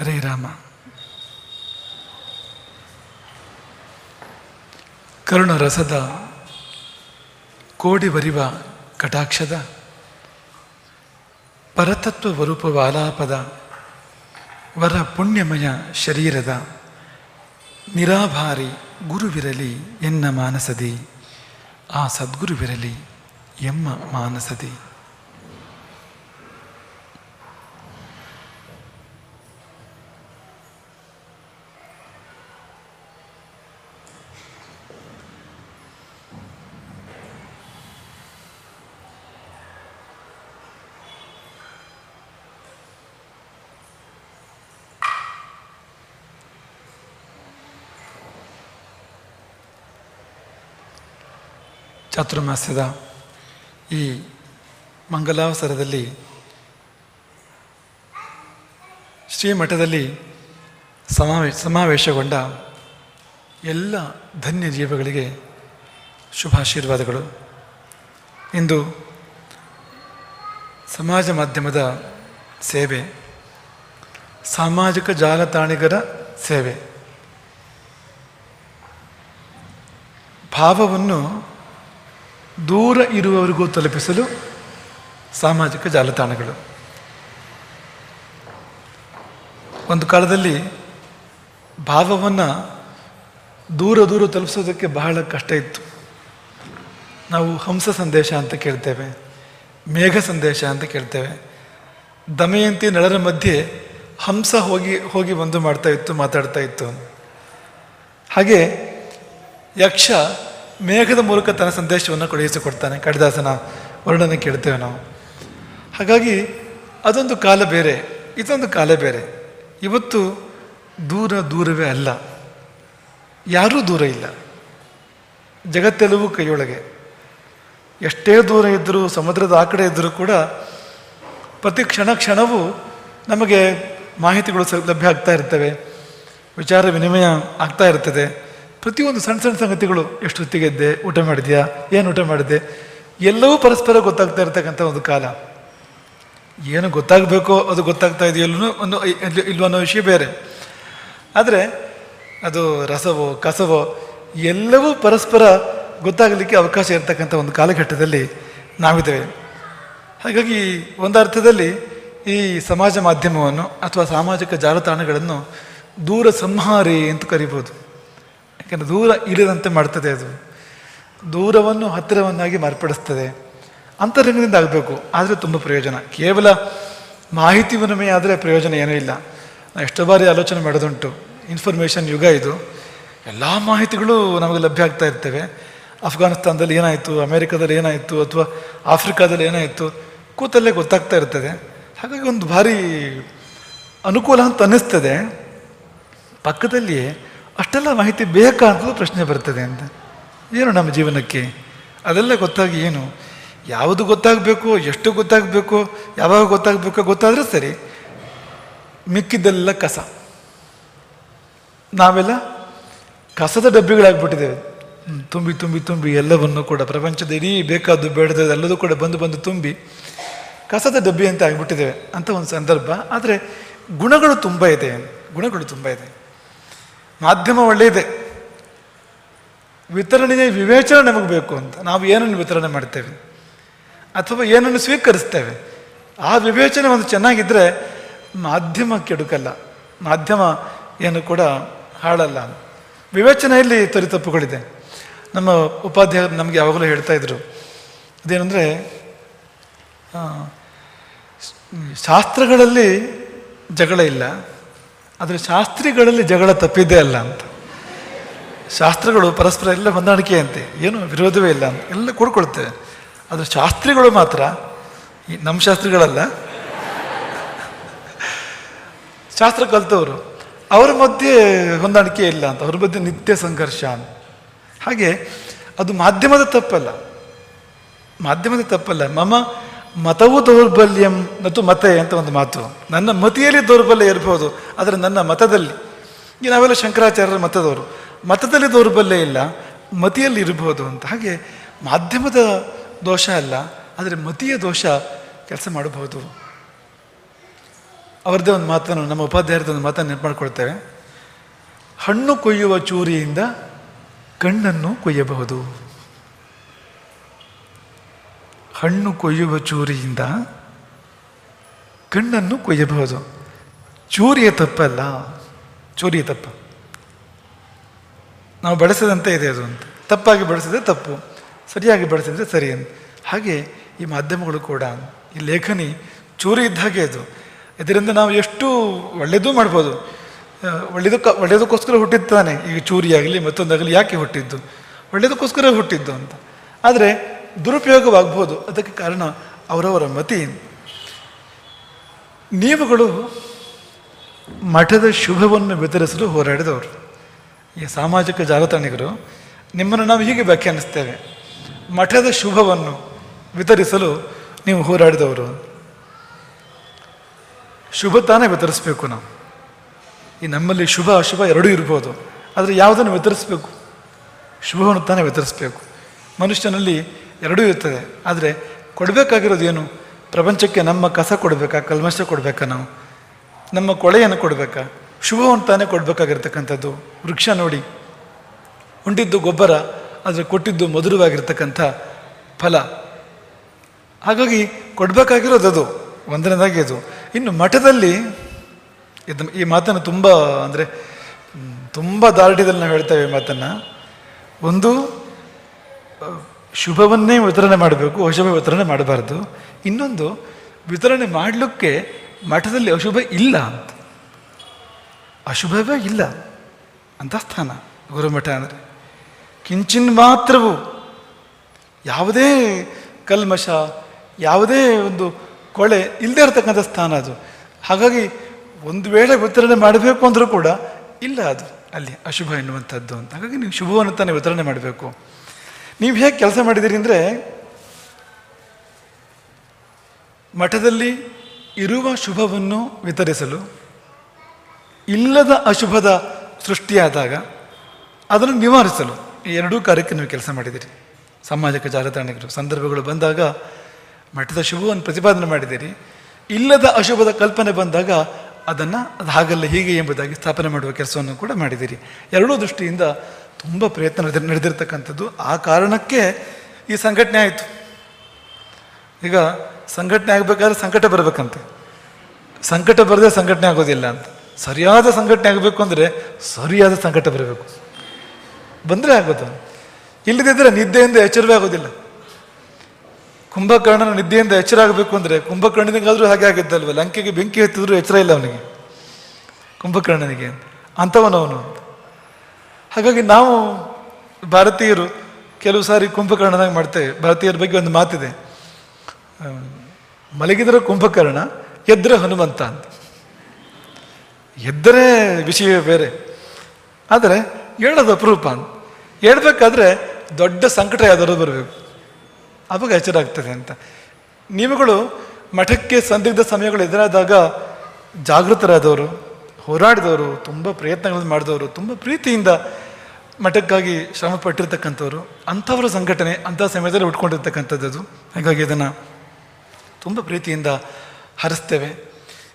ಹರೇ ರಾಮ. ಕರುಣ ರಸದ ಕೋಡಿ ಬರಿವ ಕಟಾಕ್ಷದ ಪರತತ್ವ ವರೂಪವ ಆಲಾಪದ ವರ ಪುಣ್ಯಮಯ ಶರೀರದ ನಿರಾಭಾರಿ ಗುರುವಿರಲಿ ಎನ್ನ ಮಾನಸದಿ, ಆ ಸದ್ಗುರುವಿರಲಿ ಎಮ್ಮ ಮಾನಸದಿ. ಚಾತುರ್ಮಾಸ್ಯದ ಈ ಮಂಗಲಾವಸರದಲ್ಲಿ ಶ್ರೀಮಠದಲ್ಲಿ ಸಮಾವೇಶ ಸಮಾವೇಶಗೊಂಡ ಎಲ್ಲ ಧನ್ಯ ಜೀವಗಳಿಗೆ ಶುಭಾಶೀರ್ವಾದಗಳು. ಇಂದು ಸಮಾಜ ಮಾಧ್ಯಮದ ಸೇವೆ, ಸಾಮಾಜಿಕ ಜಾಲತಾಣಿಗರ ಸೇವೆ. ಭಾವವನ್ನು ದೂರ ಇರುವವರಿಗೂ ತಲುಪಿಸಲು ಸಾಮಾಜಿಕ ಜಾಲತಾಣಗಳು. ಒಂದು ಕಾಲದಲ್ಲಿ ಭಾವವನ್ನು ದೂರ ದೂರ ತಲುಪಿಸೋದಕ್ಕೆ ಬಹಳ ಕಷ್ಟ ಇತ್ತು. ನಾವು ಹಂಸ ಸಂದೇಶ ಅಂತ ಕೇಳ್ತೇವೆ, ಮೇಘ ಸಂದೇಶ ಅಂತ ಕೇಳ್ತೇವೆ. ದಮಯಂತಿ ನಳರ ಮಧ್ಯೆ ಹಂಸ ಹೋಗಿ ಹೋಗಿ ಒಂದು ಮಾಡ್ತಾ ಇತ್ತು, ಮಾತಾಡ್ತಾ ಇತ್ತು. ಹಾಗೆ ಯಕ್ಷ ಮೇಘದ ಮೂಲಕ ತನ್ನ ಸಂದೇಶವನ್ನು ಕಳುಹಿಸಿಕೊಡ್ತಾನೆ. ಕಡಿದಾಸನ ವರ್ಣನೆ ಕೇಳ್ತೇವೆ ನಾವು. ಹಾಗಾಗಿ ಅದೊಂದು ಕಾಲ ಬೇರೆ, ಇದೊಂದು ಕಾಲ ಬೇರೆ. ಇವತ್ತು ದೂರ ದೂರವೇ ಅಲ್ಲ. ಯಾರೂ ದೂರ ಇಲ್ಲ. ಜಗತ್ತೆಲ್ಲವೂ ಕೈಯೊಳಗೆ. ಎಷ್ಟೇ ದೂರ ಇದ್ದರೂ, ಸಮುದ್ರದ ಆ ಕಡೆ ಇದ್ದರೂ ಕೂಡ ಪ್ರತಿ ಕ್ಷಣ ಕ್ಷಣವೂ ನಮಗೆ ಮಾಹಿತಿಗಳು ಲಭ್ಯ ಆಗ್ತಾ ಇರ್ತವೆ. ವಿಚಾರ ವಿನಿಮಯ ಆಗ್ತಾ ಇರ್ತದೆ. ಪ್ರತಿಯೊಂದು ಸಣ್ಣ ಸಣ್ಣ ಸಂಗತಿಗಳು, ಎಷ್ಟು ಹೊತ್ತಿಗೆದ್ದೆ ಊಟ ಮಾಡಿದ್ಯಾ? ಏನು ಊಟ ಮಾಡಿದೆ ಎಲ್ಲವೂ ಪರಸ್ಪರ ಗೊತ್ತಾಗ್ತಾ ಇರ್ತಕ್ಕಂಥ ಒಂದು ಕಾಲ. ಏನು ಗೊತ್ತಾಗಬೇಕೋ ಅದು ಗೊತ್ತಾಗ್ತಾ ಇದೆಯಲ್ಲೂ ಒಂದು ಇಲ್ವೋ ಅನ್ನೋ ವಿಷಯ ಬೇರೆ. ಆದರೆ, ಅದು ರಸವೋ, ಕಸವೋ, ಎಲ್ಲವೂ ಪರಸ್ಪರ ಗೊತ್ತಾಗಲಿಕ್ಕೆ ಅವಕಾಶ ಇರತಕ್ಕಂಥ ಒಂದು ಕಾಲಘಟ್ಟದಲ್ಲಿ ನಾವಿದ್ದೇವೆ. ಹಾಗಾಗಿ ಒಂದು ಅರ್ಥದಲ್ಲಿ ಈ ಸಮಾಜ ಮಾಧ್ಯಮವನ್ನು ಅಥವಾ ಸಾಮಾಜಿಕ ಜಾಲತಾಣಗಳನ್ನು ದೂರ ಸಂಹಾರಿ ಅಂತ ಕರಿಬೋದು. ಯಾಕೆಂದರೆ ದೂರ ಇಳಿದಂತೆ ಮಾಡ್ತದೆ ಅದು. ದೂರವನ್ನು ಹತ್ತಿರವನ್ನಾಗಿ ಮಾರ್ಪಡಿಸ್ತದೆ. ಅಂತರಂಗದಿಂದ ಆಗಬೇಕು. ಆದರೆ ತುಂಬ ಪ್ರಯೋಜನ. ಕೇವಲ ಮಾಹಿತಿ ವಿನಿಮಯ ಆದರೆ ಪ್ರಯೋಜನ ಏನೂ ಇಲ್ಲ. ನಾನು ಎಷ್ಟೋ ಬಾರಿ ಆಲೋಚನೆ ಮಾಡೋದುಂಟು ಇನ್ಫಾರ್ಮೇಷನ್ ಯುಗ ಇದು. ಎಲ್ಲ ಮಾಹಿತಿಗಳು ನಮಗೆ ಲಭ್ಯ ಆಗ್ತಾ ಇರ್ತವೆ. ಅಫ್ಘಾನಿಸ್ತಾನದಲ್ಲಿ ಏನಾಯಿತು? ಅಮೇರಿಕಾದಲ್ಲಿ ಏನಾಯಿತು? ಅಥವಾ ಆಫ್ರಿಕಾದಲ್ಲಿ ಏನಾಯಿತು? ಕೂತಲ್ಲೇ ಗೊತ್ತಾಗ್ತಾ ಇರ್ತದೆ. ಹಾಗಾಗಿ ಒಂದು ಭಾರಿ ಅನುಕೂಲ ಅಂತ ಅನ್ನಿಸ್ತದೆ. ಪಕ್ಕದಲ್ಲಿಯೇ ಅಷ್ಟೆಲ್ಲ ಮಾಹಿತಿ ಬೇಕಾ ಅಂತಲೂ ಪ್ರಶ್ನೆ ಬರ್ತದೆ ಅಂತ. ಏನು ನಮ್ಮ ಜೀವನಕ್ಕೆ? ಅದೆಲ್ಲ ಗೊತ್ತಾಗಿ ಏನು? ಯಾವುದು ಗೊತ್ತಾಗಬೇಕು, ಎಷ್ಟು ಗೊತ್ತಾಗಬೇಕು, ಯಾವಾಗ ಗೊತ್ತಾಗಬೇಕು ಗೊತ್ತಾದರೆ ಸರಿ. ಮಿಕ್ಕಿದ್ದೆಲ್ಲ ಕಸ. ನಾವೆಲ್ಲ ಕಸದ ಡಬ್ಬಿಗಳಾಗ್ಬಿಟ್ಟಿದ್ದೇವೆ. ತುಂಬಿ ತುಂಬಿ ತುಂಬಿ ಎಲ್ಲವನ್ನು ಕೂಡ, ಪ್ರಪಂಚದ ಇಡೀ ಬೇಕಾದ್ದು ಬೇಡದ ಎಲ್ಲದೂ ಕೂಡ ಬಂದು ಬಂದು ತುಂಬಿ ಕಸದ ಡಬ್ಬಿ ಅಂತ ಆಗಿಬಿಟ್ಟಿದ್ದೇವೆ ಅಂತ ಒಂದು ಸಂದರ್ಭ. ಆದರೆ ಗುಣಗಳು ತುಂಬ ಇದೆ. ಗುಣಗಳು ತುಂಬ ಇದೆ. ಮಾಧ್ಯಮ ಒಳ್ಳೆಯದೇ. ವಿತರಣೆಯ ವಿವೇಚನೆ ನಮಗೆ ಬೇಕು ಅಂತ. ನಾವು ಏನನ್ನು ವಿತರಣೆ ಮಾಡ್ತೇವೆ? ಅಥವಾ ಏನನ್ನು ಸ್ವೀಕರಿಸ್ತೇವೆ? ಆ ವಿವೇಚನೆ ಒಂದು ಚೆನ್ನಾಗಿದ್ದರೆ ಮಾಧ್ಯಮ ಕೆಡುಕಲ್ಲ. ಮಾಧ್ಯಮ ಏನು ಕೂಡ ಹಾಳಲ್ಲ. ವಿವೇಚನೆಯಲ್ಲಿ ತಪ್ಪುಗಳಿದೆ. ನಮ್ಮ ಉಪಾಧ್ಯಾಯರು ನಮಗೆ ಯಾವಾಗಲೂ ಹೇಳ್ತಾ ಇದ್ರು. ಅದೇನೆಂದರೆ ಶಾಸ್ತ್ರಗಳಲ್ಲಿ ಜಗಳ ಇಲ್ಲ. ಆದರೆ ಶಾಸ್ತ್ರಿಗಳಲ್ಲಿ ಜಗಳ ತಪ್ಪಿದ್ದೇ ಅಲ್ಲ ಅಂತ. ಶಾಸ್ತ್ರಗಳು ಪರಸ್ಪರ ಎಲ್ಲ ಹೊಂದಾಣಿಕೆಯಂತೆ ಏನು ವಿರೋಧವೇ ಇಲ್ಲ ಅಂತ, ಎಲ್ಲ ಕೂಡ್ಕೊಳ್ತೇವೆ. ಆದರೆ ಶಾಸ್ತ್ರಿಗಳು ಮಾತ್ರ, ಈ ನಮ್ಮ ಶಾಸ್ತ್ರಿಗಳಲ್ಲ. ಶಾಸ್ತ್ರ ಕಲ್ತವರು, ಅವರ ಮಧ್ಯೆ ಹೊಂದಾಣಿಕೆ ಇಲ್ಲ ಅಂತ, ಅವ್ರ ಮಧ್ಯೆ ನಿತ್ಯ ಸಂಘರ್ಷ ಅಂತ. ಹಾಗೆ ಅದು ಮಾಧ್ಯಮದ ತಪ್ಪಲ್ಲ. ಮಾಧ್ಯಮದ ತಪ್ಪಲ್ಲ. ಮಮ ಮತವು ದೌರ್ಬಲ್ಯಂ ಮತ್ತು ಮತೆ ಅಂತ ಒಂದು ಮಾತು. ನನ್ನ ಮತಿಯಲ್ಲಿ ದೌರ್ಬಲ್ಯ ಇರ್ಬೋದು, ಆದರೆ ನನ್ನ ಮತದಲ್ಲಿ. ಈಗ ನಾವೆಲ್ಲ ಶಂಕರಾಚಾರ್ಯರ ಮತದವರು. ಮತದಲ್ಲಿ ದೌರ್ಬಲ್ಯ ಇಲ್ಲ, ಮತಿಯಲ್ಲಿ ಇರಬಹುದು ಅಂತ. ಹಾಗೆ ಮಾಧ್ಯಮದ ದೋಷ ಅಲ್ಲ, ಆದರೆ ಮತಿಯ ದೋಷ ಕೆಲಸ ಮಾಡಬಹುದು. ಅವರದೇ ಒಂದು ಮಾತನ್ನು, ನಮ್ಮ ಉಪಾಧ್ಯಾಯರದ ಒಂದು ಮಾತನ್ನು ನೆನಪು ಮಾಡ್ಕೊಳ್ತೇವೆ. ಹಣ್ಣು ಕೊಯ್ಯುವ ಚೂರಿಯಿಂದ ಕಣ್ಣನ್ನು ಕೊಯ್ಯಬಹುದು. ಹಣ್ಣು ಕೊಯ್ಯುವ ಚೂರಿಯಿಂದ ಕಣ್ಣನ್ನು ಕೊಯ್ಯಬಹುದು. ಚೂರಿಯ ತಪ್ಪಲ್ಲ. ಚೂರಿಯ ತಪ್ಪ. ನಾವು ಬಳಸದಂತೆ ಇದೆ ಅದು ಅಂತ. ತಪ್ಪಾಗಿ ಬಳಸಿದ್ರೆ ತಪ್ಪು. ಸರಿಯಾಗಿ ಬಳಸಿದ್ರೆ ಸರಿ ಅಂತ. ಹಾಗೆ ಈ ಮಾಧ್ಯಮಗಳು ಕೂಡ, ಈ ಲೇಖನಿ ಚೂರಿ ಇದ್ದ ಹಾಗೆ ಅದು. ಇದರಿಂದ ನಾವು ಎಷ್ಟು ಒಳ್ಳೆಯದೂ ಮಾಡ್ಬೋದು. ಒಳ್ಳೆಯದಕ್ಕ ಒಳ್ಳೆಯದಕ್ಕೋಸ್ಕರ ಹುಟ್ಟಿದ್ದಾನೆ ಈಗ ಚೂರಿಯಾಗಲಿ ಮತ್ತೊಂದಾಗಲಿ ಯಾಕೆ ಹುಟ್ಟಿದ್ದು? ಒಳ್ಳೆಯದಕ್ಕೋಸ್ಕರ ಹುಟ್ಟಿದ್ದು ಅಂತ. ಆದರೆ ದುರುಪಯೋಗವಾಗ್ಬೋದು. ಅದಕ್ಕೆ ಕಾರಣ ಅವರವರ ಮತಿ. ನೀವುಗಳು ಮಠದ ಶುಭವನ್ನು ವಿತರಿಸಲು ಹೋರಾಡಿದವರು. ಈ ಸಾಮಾಜಿಕ ಜಾಲತಾಣಿಗರು, ನಿಮ್ಮನ್ನು ನಾವು ಹೀಗೆ ವ್ಯಾಖ್ಯಾನಿಸ್ತೇವೆ. ಮಠದ ಶುಭವನ್ನು ವಿತರಿಸಲು ನೀವು ಹೋರಾಡಿದವರು. ಶುಭ ತಾನೇ ವಿತರಿಸಬೇಕು ನಾವು. ಈ ನಮ್ಮಲ್ಲಿ ಶುಭ, ಅಶುಭ ಎರಡೂ ಇರ್ಬೋದು. ಆದರೆ ಯಾವುದನ್ನು ವಿತರಿಸಬೇಕು? ಶುಭವನ್ನು ತಾನೇ ವಿತರಿಸಬೇಕು. ಮನುಷ್ಯನಲ್ಲಿ ಎರಡೂ ಇರ್ತದೆ. ಆದರೆ ಕೊಡಬೇಕಾಗಿರೋದು ಏನು? ಪ್ರಪಂಚಕ್ಕೆ ನಮ್ಮ ಕಸ ಕೊಡಬೇಕಾ? ಕಲ್ಮಶ ಕೊಡಬೇಕಾ ನಾವು? ನಮ್ಮ ಕೊಳೆಯನ್ನು ಕೊಡಬೇಕಾ? ಶುಭವನ್ನು ತಾನೇ ಕೊಡಬೇಕಾಗಿರ್ತಕ್ಕಂಥದ್ದು. ವೃಕ್ಷ ನೋಡಿ. ಉಂಡಿದ್ದು ಗೊಬ್ಬರ, ಆದರೆ ಕೊಟ್ಟಿದ್ದು ಮಧುರವಾಗಿರ್ತಕ್ಕಂಥ ಫಲ. ಹಾಗಾಗಿ ಕೊಡಬೇಕಾಗಿರೋದು ಅದು. ಒಂದನೇದಾಗಿ ಅದು. ಇನ್ನು ಮಠದಲ್ಲಿ ಇದು ಈ ಮಾತನ್ನು ತುಂಬ ಅಂದರೆ ತುಂಬ ದಾರ್ಢ್ಯದಲ್ಲಿ ನಾವು ಹೇಳ್ತೇವೆ ಈ ಮಾತನ್ನು. ಒಂದು ಶುಭವನ್ನೇ ವಿತರಣೆ ಮಾಡಬೇಕು, ಅಶುಭ ವಿತರಣೆ ಮಾಡಬಾರ್ದು. ಇನ್ನೊಂದು, ವಿತರಣೆ ಮಾಡಲಿಕ್ಕೆ ಮಠದಲ್ಲಿ ಅಶುಭ ಇಲ್ಲ ಅಂತ. ಅಶುಭವೇ ಇಲ್ಲ ಅಂತ ಸ್ಥಾನ, ಗುರುಮಠ ಅಂದರೆ. ಕಿಂಚಿನ್ ಮಾತ್ರವು ಯಾವುದೇ ಕಲ್ಮಶ, ಯಾವುದೇ ಒಂದು ಕೊಳೆ ಇಲ್ಲದೆ ಇರತಕ್ಕಂಥ ಸ್ಥಾನ ಅದು. ಹಾಗಾಗಿ ಒಂದು ವೇಳೆ ವಿತರಣೆ ಮಾಡಬೇಕು ಅಂದರೂ ಕೂಡ ಇಲ್ಲ ಅದು, ಅಲ್ಲಿ ಅಶುಭ ಎನ್ನುವಂಥದ್ದು ಅಂತ. ಹಾಗಾಗಿ ನೀವು ಶುಭವನ್ನು ತಾನೇ ವಿತರಣೆ ಮಾಡಬೇಕು. ನೀವು ಹೇಗೆ ಕೆಲಸ ಮಾಡಿದ್ದೀರಿ ಅಂದರೆ ಮಠದಲ್ಲಿ ಇರುವ ಶುಭವನ್ನು ವಿತರಿಸಲು ಇಲ್ಲದ ಅಶುಭದ ಸೃಷ್ಟಿಯಾದಾಗ ಅದನ್ನು ನಿವಾರಿಸಲು ಈ ಎರಡೂ ಕಾರ್ಯಕ್ಕೆ ನೀವು ಕೆಲಸ ಮಾಡಿದ್ದೀರಿ ಸಾಮಾಜಿಕ ಜಾಲತಾಣಗಳು, ಸಂದರ್ಭಗಳು ಬಂದಾಗ ಮಠದ ಶುಭವನ್ನು ಪ್ರತಿಪಾದನೆ ಮಾಡಿದ್ದೀರಿ ಇಲ್ಲದ ಅಶುಭದ ಕಲ್ಪನೆ ಬಂದಾಗ ಅದನ್ನು ಅದು ಹಾಗಲ್ಲ ಹೀಗೆ ಎಂಬುದಾಗಿ ಸ್ಥಾಪನೆ ಮಾಡುವ ಕೆಲಸವನ್ನು ಕೂಡ ಮಾಡಿದಿರಿ. ಎರಡೂ ದೃಷ್ಟಿಯಿಂದ ತುಂಬ ಪ್ರಯತ್ನ ನಡೆದಿ, ನಡೆದಿರ್ತಕ್ಕಂಥದ್ದು. ಆ ಕಾರಣಕ್ಕೆ ಈ ಸಂಘಟನೆ ಆಯಿತು. ಈಗ ಸಂಘಟನೆ ಆಗಬೇಕಾದ್ರೆ ಸಂಕಟ ಬರಬೇಕಂತೆ. ಸಂಕಟ ಬರದೆ ಸಂಘಟನೆ ಆಗೋದಿಲ್ಲ ಅಂತ. ಸರಿಯಾದ ಸಂಘಟನೆ ಆಗಬೇಕು ಅಂದರೆ ಸರಿಯಾದ ಸಂಕಟ ಬರಬೇಕು. ಬಂದರೆ ಆಗೋದು. ಇಲ್ಲದಿದ್ದರೆ ನಿದ್ದೆಯಿಂದ ಎಚ್ಚರವೇ ಆಗೋದಿಲ್ಲ. ಕುಂಭಕರ್ಣನ ನಿದ್ದೆಯಿಂದ ಎಚ್ಚರ ಆಗಬೇಕು ಅಂದರೆ ಕುಂಭಕರ್ಣನಿಗಾದರೂ ಹಾಗೆ ಆಗಿದ್ದಲ್ವ? ಲಂಕೆಗೆ ಬೆಂಕಿ ಹತ್ತಿದ್ರು ಎಚ್ಚರ ಇಲ್ಲ ಅವನಿಗೆ. ಕುಂಭಕರ್ಣನಿಗೆ ಅಂತವನವನು ಅಂತ. ಹಾಗಾಗಿ ನಾವು ಭಾರತೀಯರು ಕೆಲವು ಸಾರಿ ಕುಂಭಕರ್ಣನಾಗಿ ಮಾಡ್ತೇವೆ. ಭಾರತೀಯರ ಬಗ್ಗೆ ಒಂದು ಮಾತಿದೆ. ಮಲಗಿದರೆ ಕುಂಭಕರ್ಣ, ಎದ್ರೆ ಹನುಮಂತ ಅಂತ. ಎದ್ದರೆ ವಿಷಯ ಬೇರೆ. ಆದರೆ ಹೇಳೋದು ಅಪರೂಪ ಅಂತ. ಹೇಳ್ಬೇಕಾದ್ರೆ ದೊಡ್ಡ ಸಂಕಟ ಯಾವ್ದಾದ್ರು ಬರಬೇಕು. ಅವಾಗ ಎಚ್ಚರ ಆಗ್ತದೆ ಅಂತ. ನೀವುಗಳು ಮಠಕ್ಕೆ ಸಂದಿಗ್ಧ ಸಮಯಗಳು ಎದುರಾದಾಗ ಜಾಗೃತರಾದವರು ಹೋರಾಡಿದವರು, ತುಂಬ ಪ್ರಯತ್ನಗಳನ್ನು ಮಾಡಿದವರು, ತುಂಬ ಪ್ರೀತಿಯಿಂದ ಮಠಕ್ಕಾಗಿ ಶ್ರಮ ಪಟ್ಟಿರ್ತಕ್ಕಂಥವ್ರು ಅಂಥವರ ಸಂಘಟನೆ ಅಂಥ ಸಮಯದಲ್ಲಿ ಉಟ್ಕೊಂಡಿರ್ತಕ್ಕಂಥದ್ದು. ಹಾಗಾಗಿ ಇದನ್ನು ತುಂಬ ಪ್ರೀತಿಯಿಂದ ಹರಿಸ್ತೇವೆ.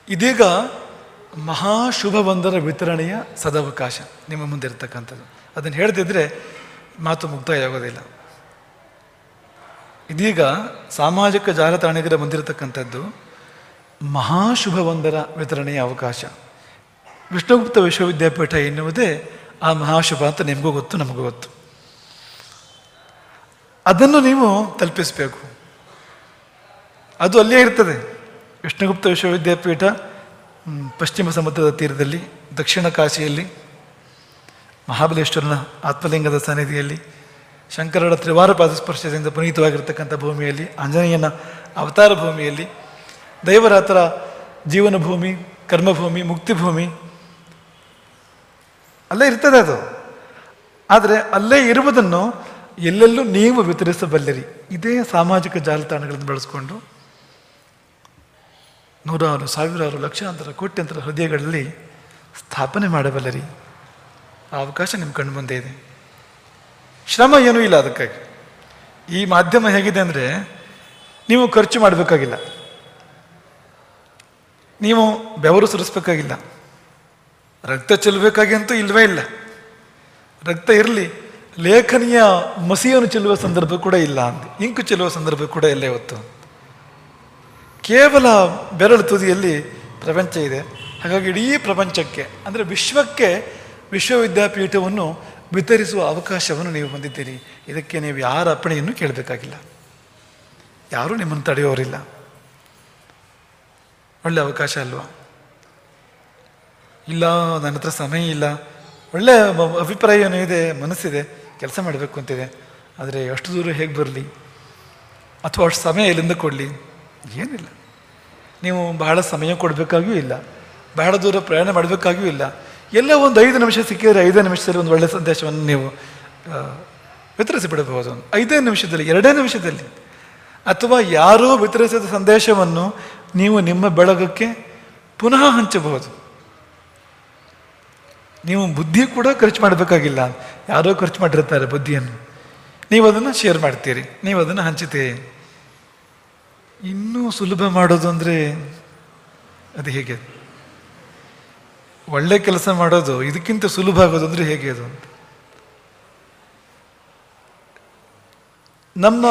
ಇದೀಗ ಮಹಾಶುಭವೊಂದರ ವಿತರಣೆಯ ಸದಾವಕಾಶ ನಿಮ್ಮ ಮುಂದೆ ಇರತಕ್ಕಂಥದ್ದು. ಅದನ್ನು ಹೇಳದಿದ್ದರೆ ಮಾತು ಮುಕ್ತಾಯ ಆಗೋದಿಲ್ಲ ಇದೀಗ ಸಾಮಾಜಿಕ ಜಾಲತಾಣಿಗರ ಮಹಾಶುಭ ಮಹಾಶುಭವೊಂದರ ವಿತರಣೆಯ ಅವಕಾಶ. ವಿಷ್ಣುಗುಪ್ತ ವಿಶ್ವವಿದ್ಯಾಪೀಠ ಎನ್ನುವುದೇ ಆ ಮಹಾಶುಭ ಅಂತ ನಿಮಗೂ ಗೊತ್ತು, ನಮಗೂ ಗೊತ್ತು. ಅದನ್ನು ನೀವು ತಲುಪಿಸಬೇಕು. ಅದು ಅಲ್ಲೇ ಇರ್ತದೆ. ವಿಷ್ಣುಗುಪ್ತ ವಿಶ್ವವಿದ್ಯಾಪೀಠ ಪಶ್ಚಿಮ ಸಮುದ್ರದ ತೀರದಲ್ಲಿ, ದಕ್ಷಿಣ ಕಾಶಿಯಲ್ಲಿ, ಮಹಾಬಲೇಶ್ವರನ ಆತ್ಮಲಿಂಗದ ಸನ್ನಿಧಿಯಲ್ಲಿ, ಶಂಕರರ ತ್ರಿವಾರ ಪಾದಸ್ಪರ್ಶದಿಂದ ಪುನೀತವಾಗಿರ್ತಕ್ಕಂಥ ಭೂಮಿಯಲ್ಲಿ, ಆಂಜನೇಯನ ಅವತಾರ ಭೂಮಿಯಲ್ಲಿ ದೈವರಾತ್ರ ಜೀವನ ಭೂಮಿ ಕರ್ಮಭೂಮಿ ಮುಕ್ತಿ ಭೂಮಿ ಅಲ್ಲೇ ಇರ್ತದೆ ಅದು. ಆದರೆ ಅಲ್ಲೇ ಇರುವುದನ್ನು ಎಲ್ಲೆಲ್ಲೂ ನೀವು ವಿತರಿಸಬಲ್ಲಿರಿ. ಇದೇ ಸಾಮಾಜಿಕ ಜಾಲತಾಣಗಳನ್ನು ಬಳಸ್ಕೊಂಡು ನೂರಾರು, ಸಾವಿರಾರು ಲಕ್ಷಾಂತರ, ಕೋಟ್ಯಂತರ ಹೃದಯಗಳಲ್ಲಿ ಸ್ಥಾಪನೆ ಮಾಡಬಲ್ಲರಿ. ಆ ಅವಕಾಶ ನಿಮ್ಮ ಕಣ್ಣು ಮುಂದೆ ಇದೆ. ಶ್ರಮ ಏನೂ ಇಲ್ಲ ಅದಕ್ಕಾಗಿ. ಈ ಮಾಧ್ಯಮ ಹೇಗಿದೆ ಅಂದರೆ ನೀವು ಖರ್ಚು ಮಾಡಬೇಕಾಗಿಲ್ಲ. ನೀವು ಬೆವರು ಸುರಿಸ್ಬೇಕಾಗಿಲ್ಲ. ರಕ್ತ ಚೆಲ್ಲಬೇಕಾಗಿ ಇಲ್ಲವೇ ಇಲ್ಲ. ರಕ್ತ ಇರಲಿ, ಲೇಖನಿಯ ಮಸಿಯನ್ನು ಚೆಲ್ಲುವ ಸಂದರ್ಭ ಕೂಡ ಇಲ್ಲ ಅಂತ. ಇಂಕು ಚೆಲ್ಲುವ ಸಂದರ್ಭ ಕೂಡ ಇಲ್ಲ ಇವತ್ತು ಕೇವಲ ಬೆರಳು ತುದಿಯಲ್ಲಿ ಪ್ರಪಂಚ ಇದೆ. ಹಾಗಾಗಿ ಇಡೀ ಪ್ರಪಂಚಕ್ಕೆ, ಅಂದರೆ ವಿಶ್ವಕ್ಕೆ ವಿಶ್ವವಿದ್ಯಾಪೀಠವನ್ನು ವಿತರಿಸುವ ಅವಕಾಶವನ್ನು ನೀವು ಹೊಂದಿದ್ದೀರಿ. ಇದಕ್ಕೆ ನೀವು ಯಾರ ಅಪ್ಪಣೆಯನ್ನು ಕೇಳಬೇಕಾಗಿಲ್ಲ. ಯಾರೂ ನಿಮ್ಮನ್ನು ತಡೆಯೋರಿಲ್ಲ. ಒಳ್ಳೆ ಅವಕಾಶ ಅಲ್ವಾ? ಇಲ್ಲ, ನನ್ನ ಹತ್ರ ಸಮಯ ಇಲ್ಲ. ಒಳ್ಳೆ ಮ- ಅಭಿಪ್ರಾಯ ಏನೋ ಇದೆ, ಮನಸ್ಸಿದೆ, ಕೆಲಸ ಮಾಡಬೇಕು ಅಂತಿದೆ. ಆದರೆ ಅಷ್ಟು ದೂರ ಹೇಗೆ ಬರಲಿ? ಅಥವಾ ಅಷ್ಟು ಸಮಯ ಎಲ್ಲಿಂದ ಕೊಡಲಿ? ಏನಿಲ್ಲ. ನೀವು ಬಹಳ ಸಮಯ ಕೊಡಬೇಕಾಗಿಯೂ ಇಲ್ಲ. ಬಹಳ ದೂರ ಪ್ರಯಾಣ ಮಾಡಬೇಕಾಗಿಯೂ ಇಲ್ಲ. ಎಲ್ಲ ಒಂದು ಐದು ನಿಮಿಷ ಸಿಕ್ಕಿದರೆ ಐದೇ ನಿಮಿಷದಲ್ಲಿ ಒಂದು ಒಳ್ಳೆಯ ಸಂದೇಶವನ್ನು ನೀವು ಬಿಡಬಹುದು ಐದೇ ನಿಮಿಷದಲ್ಲಿ, ಎರಡೇ ನಿಮಿಷದಲ್ಲಿ. ಅಥವಾ ಯಾರೂ ವಿತರಿಸಿದ ಸಂದೇಶವನ್ನು ನೀವು ನಿಮ್ಮ ಬೆಳಗಕ್ಕೆ ಪುನಃ ಹಂಚಬಹುದು. ನೀವು ಬುದ್ಧಿ ಕೂಡ ಖರ್ಚು ಮಾಡಬೇಕಾಗಿಲ್ಲ. ಯಾರೋ ಖರ್ಚು ಮಾಡಿರ್ತಾರೆ ಬುದ್ಧಿಯನ್ನು. ನೀವು ಅದನ್ನು ಶೇರ್ ಮಾಡ್ತೀರಿ. ನೀವು ಅದನ್ನು ಹಂಚುತ್ತೀರಿ. ಇನ್ನೂ ಸುಲಭ ಮಾಡೋದು ಅಂದರೆ ಅದು ಹೇಗೆ? ಒಳ್ಳೆ ಕೆಲಸ ಮಾಡೋದು, ಇದಕ್ಕಿಂತ ಸುಲಭ ಆಗೋದು ಅಂದರೆ ಹೇಗೆ ಅದು? ನಮ್ಮ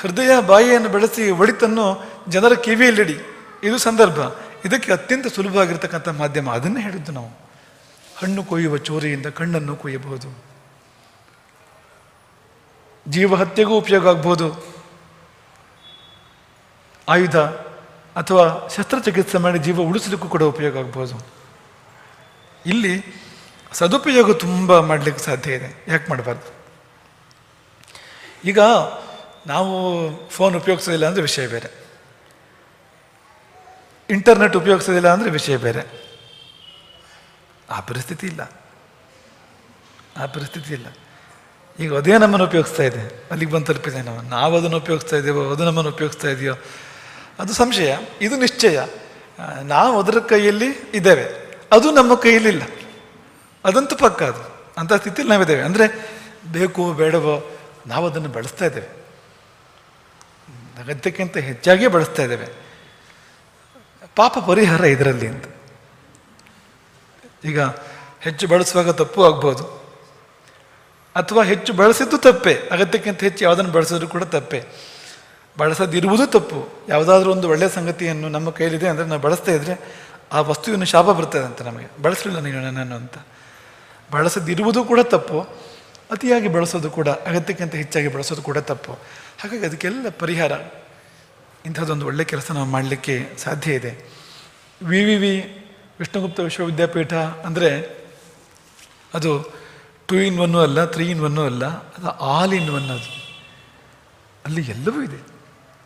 ಹೃದಯ ಬಾಯಿಯನ್ನು ಬೆಳೆಸಿ ಒಡಿತನ್ನು ಜನರ ಕಿವಿಯಲ್ಲಿಡಿ. ಇದು ಸಂದರ್ಭ. ಇದಕ್ಕೆ ಅತ್ಯಂತ ಸುಲಭ ಆಗಿರ್ತಕ್ಕಂಥ ಮಾಧ್ಯಮ. ಅದನ್ನೇ ಹೇಳಿದ್ದು ನಾವು. ಹಣ್ಣು ಕೊಯ್ಯುವ ಚೋರಿಯಿಂದ ಕಣ್ಣನ್ನು ಕೊಯ್ಯಬಹುದು. ಜೀವ ಹತ್ಯೆಗೂ ಉಪಯೋಗ ಆಗ್ಬೋದು. ಆಯುಧ ಅಥವಾ ಶಸ್ತ್ರಚಿಕಿತ್ಸೆ ಮಾಡಿ ಜೀವ ಉಳಿಸಲಿಕ್ಕೂ ಕೂಡ ಉಪಯೋಗ ಆಗ್ಬೋದು. ಇಲ್ಲಿ ಸದುಪಯೋಗ ತುಂಬ ಮಾಡಲಿಕ್ಕೆ ಸಾಧ್ಯ ಇದೆ. ಯಾಕೆ ಮಾಡಬಾರ್ದು? ಈಗ ನಾವು ಫೋನ್ ಉಪಯೋಗಿಸೋದಿಲ್ಲ ಅಂದರೆ ವಿಷಯ ಬೇರೆ. ಇಂಟರ್ನೆಟ್ ಉಪಯೋಗಿಸೋದಿಲ್ಲ ಅಂದರೆ ವಿಷಯ ಬೇರೆ. ಆ ಪರಿಸ್ಥಿತಿ ಇಲ್ಲ. ಆ ಪರಿಸ್ಥಿತಿ ಇಲ್ಲ. ಈಗ ಅದೇ ನಮ್ಮನ್ನು ಉಪಯೋಗಿಸ್ತಾ ಇದೆ? ಅಲ್ಲಿಗೆ ಬಂದು ತಲುಪಿದೆ ನಾವು. ನಾವು ಅದನ್ನು ಉಪಯೋಗಿಸ್ತಾ ಇದ್ದೀವೋ ಅದು ನಮ್ಮನ್ನು ಉಪಯೋಗಿಸ್ತಾ ಇದೆಯೋ? ಅದು ಸಂಶಯ. ಇದು ನಿಶ್ಚಯ. ನಾವು ಅದರ ಕೈಯಲ್ಲಿ ಇದ್ದೇವೆ. ಅದು ನಮ್ಮ ಕೈಯಲ್ಲಿಲ್ಲ ಅದಂತೂ ಪಕ್ಕ ಅದು. ಅಂಥ ಸ್ಥಿತಿಯಲ್ಲಿ ನಾವಿದ್ದೇವೆ. ಅಂದರೆ ಬೇಕೋ ಬೇಡವೋ ನಾವು ಅದನ್ನು ಬಳಸ್ತಾ ಇದ್ದೇವೆ. ಅಗತ್ಯಕ್ಕಿಂತ ಹೆಚ್ಚಾಗಿ ಬಳಸ್ತಾ ಇದ್ದೇವೆ. ಪಾಪ ಪರಿಹಾರ ಇದರಲ್ಲಿ ಅಂತ. ಈಗ ಹೆಚ್ಚು ಬಳಸುವಾಗ ತಪ್ಪು ಆಗ್ಬೋದು. ಅಥವಾ ಹೆಚ್ಚು ಬಳಸಿದ್ದು ತಪ್ಪೆ, ಅಗತ್ಯಕ್ಕಿಂತ ಹೆಚ್ಚು ಯಾವುದನ್ನು ಬಳಸಿದ್ರು ಕೂಡ ತಪ್ಪೆ. ಬಳಸದಿರುವುದು ತಪ್ಪು. ಯಾವುದಾದ್ರೂ ಒಂದು ಒಳ್ಳೆಯ ಸಂಗತಿಯನ್ನು ನಮ್ಮ ಕೈಲಿದೆ ಅಂದರೆ ನಾವು ಬಳಸ್ತಾ ಇದ್ರೆ ಆ ವಸ್ತುವಿನ ಶಾಪ ಬರ್ತದೆ ಅಂತ ನಮಗೆ. ಬಳಸಲಿಲ್ಲ ನೀನು ನನ್ನನ್ನು ಅಂತ. ಬಳಸದಿರುವುದು ಕೂಡ ತಪ್ಪು. ಅತಿಯಾಗಿ ಬಳಸೋದು ಕೂಡ, ಅಗತ್ಯಕ್ಕಿಂತ ಹೆಚ್ಚಾಗಿ ಬಳಸೋದು ಕೂಡ ತಪ್ಪು. ಹಾಗಾಗಿ ಅದಕ್ಕೆಲ್ಲ ಪರಿಹಾರ. ಇಂಥದ್ದೊಂದು ಒಳ್ಳೆಯ ಕೆಲಸ ನಾವು ಮಾಡಲಿಕ್ಕೆ ಸಾಧ್ಯ ಇದೆ. ವಿ ವಿ ವಿ ವಿಷ್ಣುಗುಪ್ತ ವಿಶ್ವವಿದ್ಯಾಪೀಠ ಅಂದರೆ ಅದು ಟೂ ಇನ್ ಒನ್ನು ಅಲ್ಲ ತ್ರೀ ಇನ್ ಒನ್ನು ಅಲ್ಲ, ಅದು ಆಲ್ ಇನ್ ಒನ್ ಅದು. ಅಲ್ಲಿ ಎಲ್ಲವೂ ಇದೆ.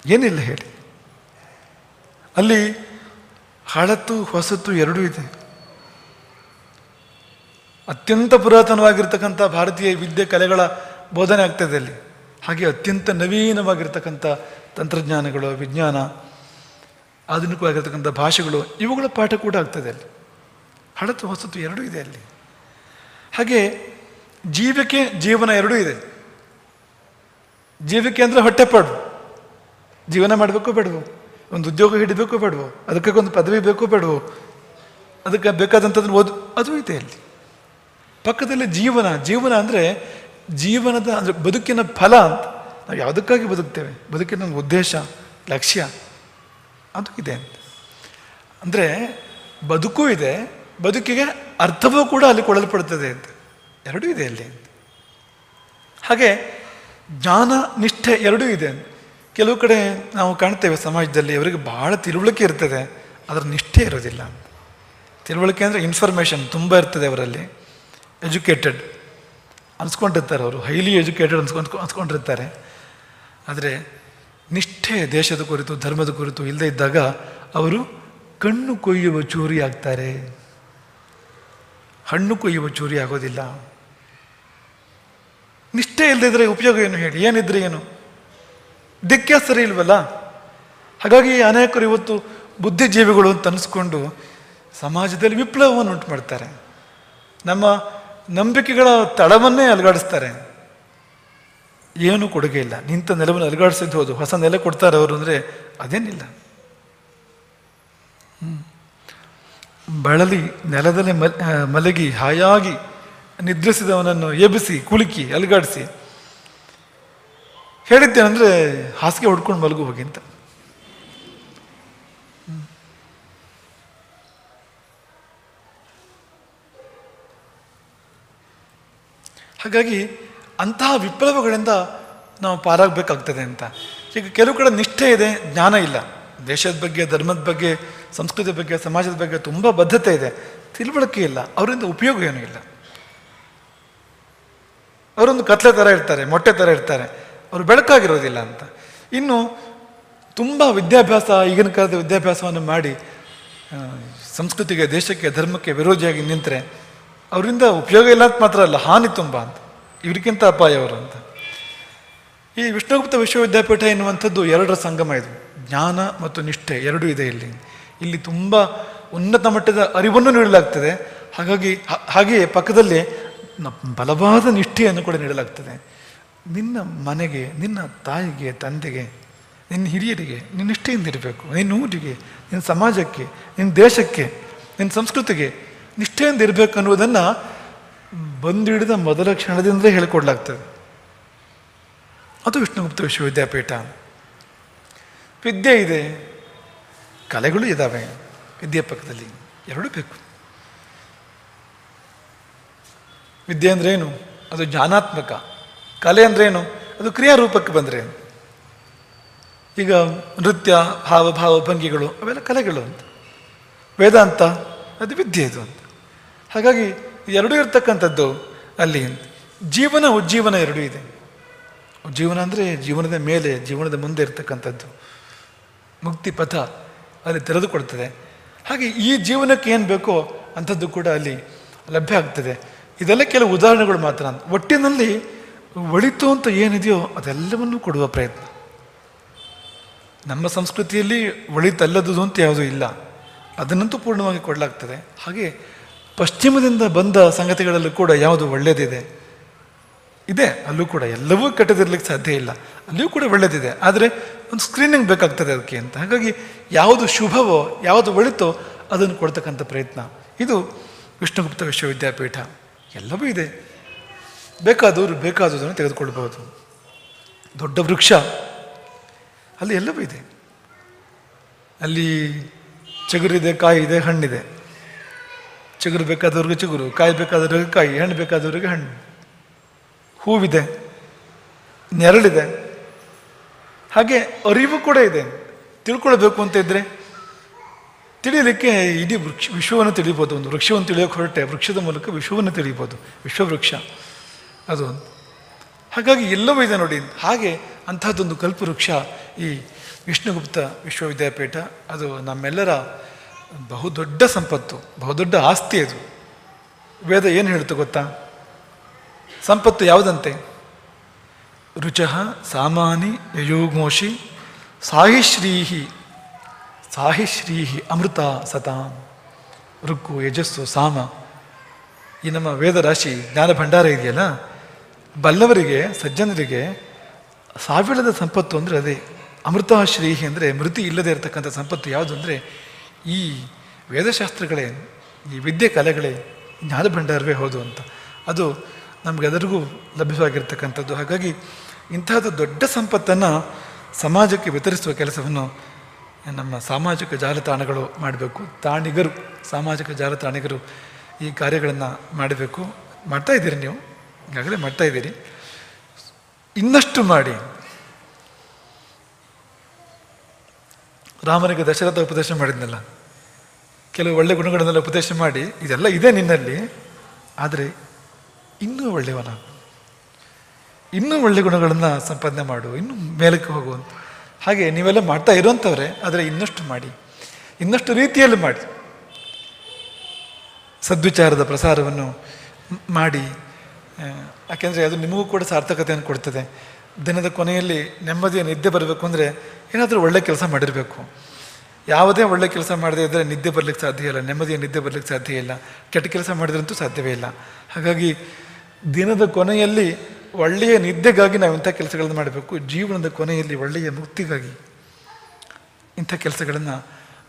ಏನಿಲ್ಲ ಹೇಳಿ. ಅಲ್ಲಿ ಹಳತು ಹೊಸತು ಎರಡೂ ಇದೆ. ಅತ್ಯಂತ ಪುರಾತನವಾಗಿರ್ತಕ್ಕಂಥ ಭಾರತೀಯ ವಿದ್ಯೆ ಕಲೆಗಳ ಬೋಧನೆ ಆಗ್ತದೆ ಅಲ್ಲಿ. ಹಾಗೆ ಅತ್ಯಂತ ನವೀನವಾಗಿರ್ತಕ್ಕಂಥ ತಂತ್ರಜ್ಞಾನಗಳು, ವಿಜ್ಞಾನ ಆಧುನಿಕವಾಗಿರ್ತಕ್ಕಂಥ ಭಾಷೆಗಳು, ಇವುಗಳ ಪಾಠ ಕೂಡ ಆಗ್ತದೆ ಅಲ್ಲಿ. ಹಳತು ಹೊಸತು ಎರಡೂ ಇದೆ ಅಲ್ಲಿ. ಹಾಗೆ ಜೀವಕ್ಕೆ ಜೀವನ ಎರಡೂ ಇದೆ. ಜೀವಕ್ಕೆ ಅಂದರೆ ಹೊಟ್ಟೆಪಾಡು ಜೀವನ ಮಾಡಬೇಕು ಬೇಡವು? ಒಂದು ಉದ್ಯೋಗ ಹಿಡಬೇಕು ಬೇಡವು? ಅದಕ್ಕೆ ಒಂದು ಪದವಿ ಬೇಕು ಬೇಡವು? ಅದಕ್ಕೆ ಬೇಕಾದಂಥದ್ದು ಓದು, ಅದು ಇದೆ ಅಲ್ಲಿ. ಪಕ್ಕದಲ್ಲಿ ಜೀವನ. ಜೀವನ ಅಂದರೆ ಜೀವನದ ಅಂದರೆ ಬದುಕಿನ ಫಲ ಅಂತ. ನಾವು ಯಾವುದಕ್ಕಾಗಿ ಬದುಕ್ತೇವೆ? ಬದುಕಿನ ಉದ್ದೇಶ, ಲಕ್ಷ್ಯ. ಅದು ಇದೆ ಅಂತ. ಅಂದರೆ ಬದುಕು ಇದೆ, ಬದುಕಿಗೆ ಅರ್ಥವೂ ಕೂಡ ಅಲ್ಲಿ ಕೊಡಲ್ಪಡ್ತದೆ ಅಂತ. ಎರಡೂ ಇದೆ ಅಲ್ಲಿ ಅಂತ. ಹಾಗೆ ಜ್ಞಾನ ನಿಷ್ಠೆ ಎರಡೂ ಇದೆ ಕೆಲವು ಕಡೆ ನಾವು ಕಾಣ್ತೇವೆ ಸಮಾಜದಲ್ಲಿ ಅವರಿಗೆ ಬಹಳ ತಿಳುವಳಿಕೆ ಇರ್ತದೆ ಅದರ ನಿಷ್ಠೆ ಇರೋದಿಲ್ಲ ತಿಳುವಳಿಕೆ ಅಂದರೆ ಇನ್ಫಾರ್ಮೇಷನ್ ತುಂಬ ಇರ್ತದೆ ಅವರಲ್ಲಿ. ಎಜುಕೇಟೆಡ್ ಅನ್ಸ್ಕೊಂಡಿರ್ತಾರೆ ಅವರು ಹೈಲಿ ಎಜುಕೇಟೆಡ್ ಅನ್ಸ್ಕೊಂಡು ಅನ್ಸ್ಕೊಂಡಿರ್ತಾರೆ. ಆದರೆ ನಿಷ್ಠೆ ದೇಶದ ಕುರಿತು, ಧರ್ಮದ ಕುರಿತು ಇಲ್ಲದೆ ಇದ್ದಾಗ ಅವರು ಕಣ್ಣು ಕೊಯ್ಯುವ ಚೂರಿ ಆಗ್ತಾರೆ. ಹಣ್ಣು ಕೊಯ್ಯುವ ಚೂರಿ ಆಗೋದಿಲ್ಲ. ನಿಷ್ಠೆ ಇಲ್ಲದಿದ್ರೆ ಉಪಯೋಗ ಏನು ಹೇಳಿ? ಏನಿದ್ರೆ ಏನು? ದಿಕ್ಕೆ ಸರಿ ಇಲ್ವಲ್ಲ? ಹಾಗಾಗಿ ಅನೇಕರು ಇವತ್ತು ಬುದ್ಧಿಜೀವಿಗಳು ಅಂತ ಅನಿಸ್ಕೊಂಡು ಸಮಾಜದಲ್ಲಿ ವಿಪ್ಲವವನ್ನು ಉಂಟು ಮಾಡ್ತಾರೆ. ನಮ್ಮ ನಂಬಿಕೆಗಳ ತಳವನ್ನೇ ಅಲುಗಾಡಿಸ್ತಾರೆ. ಏನು ಕೊಡುಗೆ ಇಲ್ಲ. ನಿಂತ ನೆಲವನ್ನು ಅಲುಗಾಡಿಸಿದ್ದು ಹೋದು. ಹೊಸ ನೆಲೆ ಕೊಡ್ತಾರೆ ಅವರು ಅಂದರೆ ಅದೇನಿಲ್ಲ. ಬಳಲಿ ನೆಲದಲ್ಲಿ ಮಲಗಿ ಹಾಯಾಗಿ ನಿದ್ರಿಸಿದವನನ್ನು ಎಬ್ಬಿಸಿ, ಕುಲುಕಿ, ಅಲುಗಾಡಿಸಿ. ಹೇಳಿದ್ದೇನೆಂದ್ರೆ ಹಾಸಿಗೆ ಹೊಡ್ಕೊಂಡು ಮಲಗು ಹೋಗಿ ಅಂತ. ಹಾಗಾಗಿ ಅಂತಹ ವಿಪ್ಲವಗಳಿಂದ ನಾವು ಪಾರಾಗಬೇಕಾಗ್ತದೆ ಅಂತ. ಈಗ ಕೆಲವು ಕಡೆ ನಿಷ್ಠೆ ಇದೆ, ಜ್ಞಾನ ಇಲ್ಲ. ದೇಶದ ಬಗ್ಗೆ, ಧರ್ಮದ ಬಗ್ಗೆ, ಸಂಸ್ಕೃತಿ ಬಗ್ಗೆ, ಸಮಾಜದ ಬಗ್ಗೆ ತುಂಬ ಬದ್ಧತೆ ಇದೆ. ತಿಳುವಳಿಕೆ ಇಲ್ಲ. ಅವರಿಂದ ಉಪಯೋಗ ಏನೂ ಇಲ್ಲ. ಅವರೊಂದು ಕತ್ಲೆ ಥರ ಇರ್ತಾರೆ, ಮೊಟ್ಟೆ ಥರ ಇರ್ತಾರೆ. ಅವರು ಬೆಳಕಾಗಿರೋದಿಲ್ಲ ಅಂತ. ಇನ್ನು ತುಂಬ ವಿದ್ಯಾಭ್ಯಾಸ, ಈಗಿನ ಕಾಲದ ವಿದ್ಯಾಭ್ಯಾಸವನ್ನು ಮಾಡಿ ಸಂಸ್ಕೃತಿಗೆ, ದೇಶಕ್ಕೆ, ಧರ್ಮಕ್ಕೆ ವಿರೋಧಿಯಾಗಿ ನಿಂತರೆ, ಅವರಿಂದ ಉಪಯೋಗ ಇಲ್ಲ ಅಂತ ಮಾತ್ರ ಅಲ್ಲ, ಹಾನಿ ತುಂಬ ಅಂತ. ಇವ್ರಿಗಿಂತ ಅಪಾಯ ಅವರು ಅಂತ. ಈ ವಿಷ್ಣುಗುಪ್ತ ವಿಶ್ವವಿದ್ಯಾಪೀಠ ಎನ್ನುವಂಥದ್ದು ಎರಡರ ಸಂಗಮ ಇದು. ಜ್ಞಾನ ಮತ್ತು ನಿಷ್ಠೆ ಎರಡೂ ಇದೆ ಇಲ್ಲಿ. ಇಲ್ಲಿ ತುಂಬ ಉನ್ನತ ಮಟ್ಟದ ಅರಿವನ್ನು ನೀಡಲಾಗ್ತದೆ. ಹಾಗಾಗಿ ಹಾಗೆಯೇ ಪಕ್ಕದಲ್ಲಿ ಬಲವಾದ ನಿಷ್ಠೆಯನ್ನು ಕೂಡ ನೀಡಲಾಗ್ತದೆ. ನಿನ್ನ ಮನೆಗೆ, ನಿನ್ನ ತಾಯಿಗೆ, ತಂದೆಗೆ, ನಿನ್ನ ಹಿರಿಯರಿಗೆ, ನಿನ್ನ ನಿಷ್ಠೆಯಿಂದ ಇರಬೇಕು. ನಿನ್ನ ಊರಿಗೆ, ನಿನ್ನ ಸಮಾಜಕ್ಕೆ, ನಿನ್ನ ದೇಶಕ್ಕೆ, ನಿನ್ನ ಸಂಸ್ಕೃತಿಗೆ ನಿಷ್ಠೆಯಿಂದ ಇರಬೇಕು ಅನ್ನುವುದನ್ನು ಬಂದಿಡಿದ ಮೊದಲ ಕ್ಷಣದಿಂದಲೇ ಹೇಳಿಕೊಡ್ಲಾಗ್ತದೆ. ಅದು ವಿಷ್ಣುಗುಪ್ತ ವಿಶ್ವವಿದ್ಯಾಪೀಠ. ವಿದ್ಯೆ ಇದೆ. ಕಲೆಗಳು ಇದ್ದಾವೆ ವಿದ್ಯೆ ಪಕ್ಕದಲ್ಲಿ ಎರಡೂ ಬೇಕು. ವಿದ್ಯೆ ಅಂದ್ರೇನು? ಅದು ಜ್ಞಾನಾತ್ಮಕ. ಕಲೆ ಅಂದ್ರೆ ಏನು ಅದು ಕ್ರಿಯಾರೂಪಕ್ಕೆ ಬಂದರೆ. ಈಗ ನೃತ್ಯ, ಹಾವಭಾವ, ಭಂಗಿಗಳು, ಅವೆಲ್ಲ ಕಲೆಗಳು ಅಂತ. ವೇದಾಂತ, ಅದು ವಿದ್ಯೆ ಇದು ಅಂತ. ಹಾಗಾಗಿ ಎರಡೂ ಇರ್ತಕ್ಕಂಥದ್ದು ಅಲ್ಲಿ. ಜೀವನ, ಉಜ್ಜೀವನ ಎರಡೂ ಇದೆ. ಜೀವನ ಅಂದರೆ ಜೀವನದ ಮೇಲೆ, ಜೀವನದ ಮುಂದೆ ಇರ್ತಕ್ಕಂಥದ್ದು. ಮುಕ್ತಿ ಪಥ ಅಲ್ಲಿ ತೆರೆದುಕೊಡ್ತದೆ ಹಾಗೆ ಈ ಜೀವನಕ್ಕೆ ಏನು ಬೇಕೋ ಅಂಥದ್ದು ಕೂಡ ಅಲ್ಲಿ ಲಭ್ಯ ಆಗ್ತದೆ. ಇದೆಲ್ಲ ಕೆಲವು ಉದಾಹರಣೆಗಳು ಮಾತ್ರ. ಒಟ್ಟಿನಲ್ಲಿ ಒಳಿತು ಅಂತ ಏನಿದೆಯೋ ಅದೆಲ್ಲವನ್ನೂ ಕೊಡುವ ಪ್ರಯತ್ನ. ನಮ್ಮ ಸಂಸ್ಕೃತಿಯಲ್ಲಿ ಒಳಿತಲ್ಲದುದು ಅಂತ ಯಾವುದೂ ಇಲ್ಲ. ಅದನ್ನಂತೂ ಪೂರ್ಣವಾಗಿ ಕೊಡಲಾಗ್ತದೆ. ಹಾಗೆ ಪಶ್ಚಿಮದಿಂದ ಬಂದ ಸಂಗತಿಗಳಲ್ಲೂ ಕೂಡ ಯಾವುದು ಒಳ್ಳೆಯದಿದೆ ಇದೆ. ಅಲ್ಲೂ ಕೂಡ ಎಲ್ಲವೂ ಕೆಟ್ಟದಿರ್ಲಿಕ್ಕೆ ಸಾಧ್ಯ ಇಲ್ಲ. ಅಲ್ಲಿಯೂ ಕೂಡ ಒಳ್ಳೆಯದಿದೆ ಆದರೆ ಒಂದು ಸ್ಕ್ರೀನಿಂಗ್ ಬೇಕಾಗ್ತದೆ ಅದಕ್ಕೆ ಅಂತ. ಹಾಗಾಗಿ ಯಾವುದು ಶುಭವೋ, ಯಾವುದು ಒಳಿತೋ ಅದನ್ನು ಕೊಡ್ತಕ್ಕಂಥ ಪ್ರಯತ್ನ. ಇದು ವಿಷ್ಣುಗುಪ್ತ ವಿಶ್ವವಿದ್ಯಾಪೀಠ. ಎಲ್ಲವೂ ಇದೆ. ಬೇಕಾದವರು ಬೇಕಾದುದನ್ನು ತೆಗೆದುಕೊಳ್ಬೋದು ದೊಡ್ಡ ವೃಕ್ಷ. ಅಲ್ಲಿ ಎಲ್ಲವೂ ಇದೆ. ಅಲ್ಲಿ ಚಗುರಿದೆ ಕಾಯಿ ಇದೆ ಹಣ್ಣಿದೆ. ಚಿಗುರು ಬೇಕಾದವ್ರಿಗೆ ಚಿಗುರು, ಕಾಯಿ ಬೇಕಾದವ್ರಿಗೆ ಕಾಯಿ, ಹಣ್ಣು ಬೇಕಾದವ್ರಿಗೆ ಹಣ್ಣು. ಹೂವಿದೆ, ನೆರಳಿದೆ. ಹಾಗೆ ಅರಿವು ಕೂಡ ಇದೆ. ತಿಳ್ಕೊಳ್ಬೇಕು ಅಂತ ಇದ್ರೆ ತಿಳಿಯಲಿಕ್ಕೆ ಇಡೀ ವೃಕ್ಷ, ವಿಶ್ವವನ್ನು ತಿಳಿಬೋದು. ಒಂದು ವೃಕ್ಷವನ್ನು ತಿಳಿಯೋಕೆ ಹೊರಟೆ, ವೃಕ್ಷದ ಮೂಲಕ ವಿಶ್ವವನ್ನು ತಿಳಿಬೋದು. ವಿಶ್ವವೃಕ್ಷ. ಅದು ಹಾಗಾಗಿ ಎಲ್ಲವೂ ಇದೆ ನೋಡಿ. ಹಾಗೆ ಅಂಥದ್ದೊಂದು ಕಲ್ಪವೃಕ್ಷ ಈ ವಿಷ್ಣುಗುಪ್ತ ವಿಶ್ವವಿದ್ಯಾಪೀಠ, ಅದು ನಮ್ಮೆಲ್ಲರ ಬಹುದೊಡ್ಡ ಸಂಪತ್ತು, ಬಹುದೊಡ್ಡ ಆಸ್ತಿ ಅದು. ವೇದ ಏನು ಹೇಳ್ತು ಗೊತ್ತಾ? ಸಂಪತ್ತು ಯಾವುದಂತೆ? ರುಚಃ ಸಾಮಾನಿ ಯಯೋಗೋಷಿ ಸಾಹಿಶ್ರೀಹಿ ಸಾಹಿಶ್ರೀಹಿ ಅಮೃತ ಸತಾಂ. ರುಕ್ಕು ಯಜಸ್ಸು, ಸಾಮ. ಈ ನಮ್ಮ ವೇದ ರಾಶಿ ಜ್ಞಾನ ಭಂಡಾರ ಇದೆಯಲ್ಲ? ಬಲ್ಲವರಿಗೆ, ಸಜ್ಜನರಿಗೆ ಸಾವಿರದ ಸಂಪತ್ತು ಅಂದರೆ ಅದೇ. ಅಮೃತ ಶ್ರೀಹಿ ಅಂದರೆ ಮೃತಿ ಇಲ್ಲದೆ ಇರತಕ್ಕಂಥ ಸಂಪತ್ತು ಯಾವುದು ಅಂದರೆ ಈ ವೇದಶಾಸ್ತ್ರಗಳೇ, ಈ ವಿದ್ಯೆ ಕಲೆಗಳೇ ಜ್ಞಾನ ಭಂಡಾರವೇ ಹೌದು ಅಂತ. ಅದು ನಮಗೆಲ್ಲರಿಗೂ ಲಭ್ಯವಾಗಿರ್ತಕ್ಕಂಥದ್ದು. ಹಾಗಾಗಿ ಇಂತಹದ್ದು ದೊಡ್ಡ ಸಂಪತ್ತನ್ನು ಸಮಾಜಕ್ಕೆ ವಿತರಿಸುವ ಕೆಲಸವನ್ನು ನಮ್ಮ ಸಾಮಾಜಿಕ ಜಾಲತಾಣಗಳು ಮಾಡಬೇಕು. ತಾಣಿಗರು, ಸಾಮಾಜಿಕ ಜಾಲತಾಣಿಗರು ಈ ಕಾರ್ಯಗಳನ್ನು ಮಾಡಬೇಕು. ಮಾಡ್ತಾ ಇದ್ದೀರಿ ನೀವು? ಈಗಾಗಲೇ ಮಾಡ್ತಾ ಇದ್ದೀರಿ. ಇನ್ನಷ್ಟು ಮಾಡಿ. ರಾಮನಿಗೆ ದಶರಥ ಉಪದೇಶ ಮಾಡಿದ್ನಲ್ಲ. ಕೆಲವು ಒಳ್ಳೆ ಗುಣಗಳನ್ನೆಲ್ಲ ಉಪದೇಶ ಮಾಡಿ, ಇದೆಲ್ಲ ಇದೆ ನಿನ್ನಲ್ಲಿ, ಆದರೆ ಇನ್ನೂ ಒಳ್ಳೆಯವನ ಇನ್ನೂ ಒಳ್ಳೆ ಗುಣಗಳನ್ನು ಸಂಪಾದನೆ ಮಾಡು, ಇನ್ನೂ ಮೇಲಕ್ಕೆ ಹೋಗು ಅಂತ. ಹಾಗೆ ನೀವೆಲ್ಲ ಮಾಡ್ತಾ ಇರೋಂಥವ್ರೆ, ಆದರೆ ಇನ್ನಷ್ಟು ಮಾಡಿ. ಇನ್ನಷ್ಟು ರೀತಿಯಲ್ಲಿ ಮಾಡಿ. ಸದ್ವಿಚಾರದ ಪ್ರಸಾರವನ್ನು ಮಾಡಿ ಯಾಕೆಂದರೆ ಅದು ನಿಮಗೂ ಕೂಡ ಸಾರ್ಥಕತೆಯನ್ನು ಕೊಡ್ತದೆ. ದಿನದ ಕೊನೆಯಲ್ಲಿ ನೆಮ್ಮದಿಯ ನಿದ್ದೆ ಬರಬೇಕು ಅಂದರೆ ಏನಾದರೂ ಒಳ್ಳೆ ಕೆಲಸ ಮಾಡಿರಬೇಕು. ಯಾವುದೇ ಒಳ್ಳೆ ಕೆಲಸ ಮಾಡದೇ ಇದ್ದರೆ ನಿದ್ದೆ ಬರಲಿಕ್ಕೆ ಸಾಧ್ಯ ಇಲ್ಲ, ನೆಮ್ಮದಿಯ ನಿದ್ದೆ ಬರಲಿಕ್ಕೆ ಸಾಧ್ಯ ಇಲ್ಲ, ಕೆಟ್ಟ ಕೆಲಸ ಮಾಡಿದ್ರಂತೂ ಸಾಧ್ಯವೇ ಇಲ್ಲ. ಹಾಗಾಗಿ ದಿನದ ಕೊನೆಯಲ್ಲಿ ಒಳ್ಳೆಯ ನಿದ್ದೆಗಾಗಿ ನಾವು ಇಂಥ ಕೆಲಸಗಳನ್ನು ಮಾಡಬೇಕು. ಜೀವನದ ಕೊನೆಯಲ್ಲಿ ಒಳ್ಳೆಯ ಮುಕ್ತಿಗಾಗಿ ಇಂಥ ಕೆಲಸಗಳನ್ನು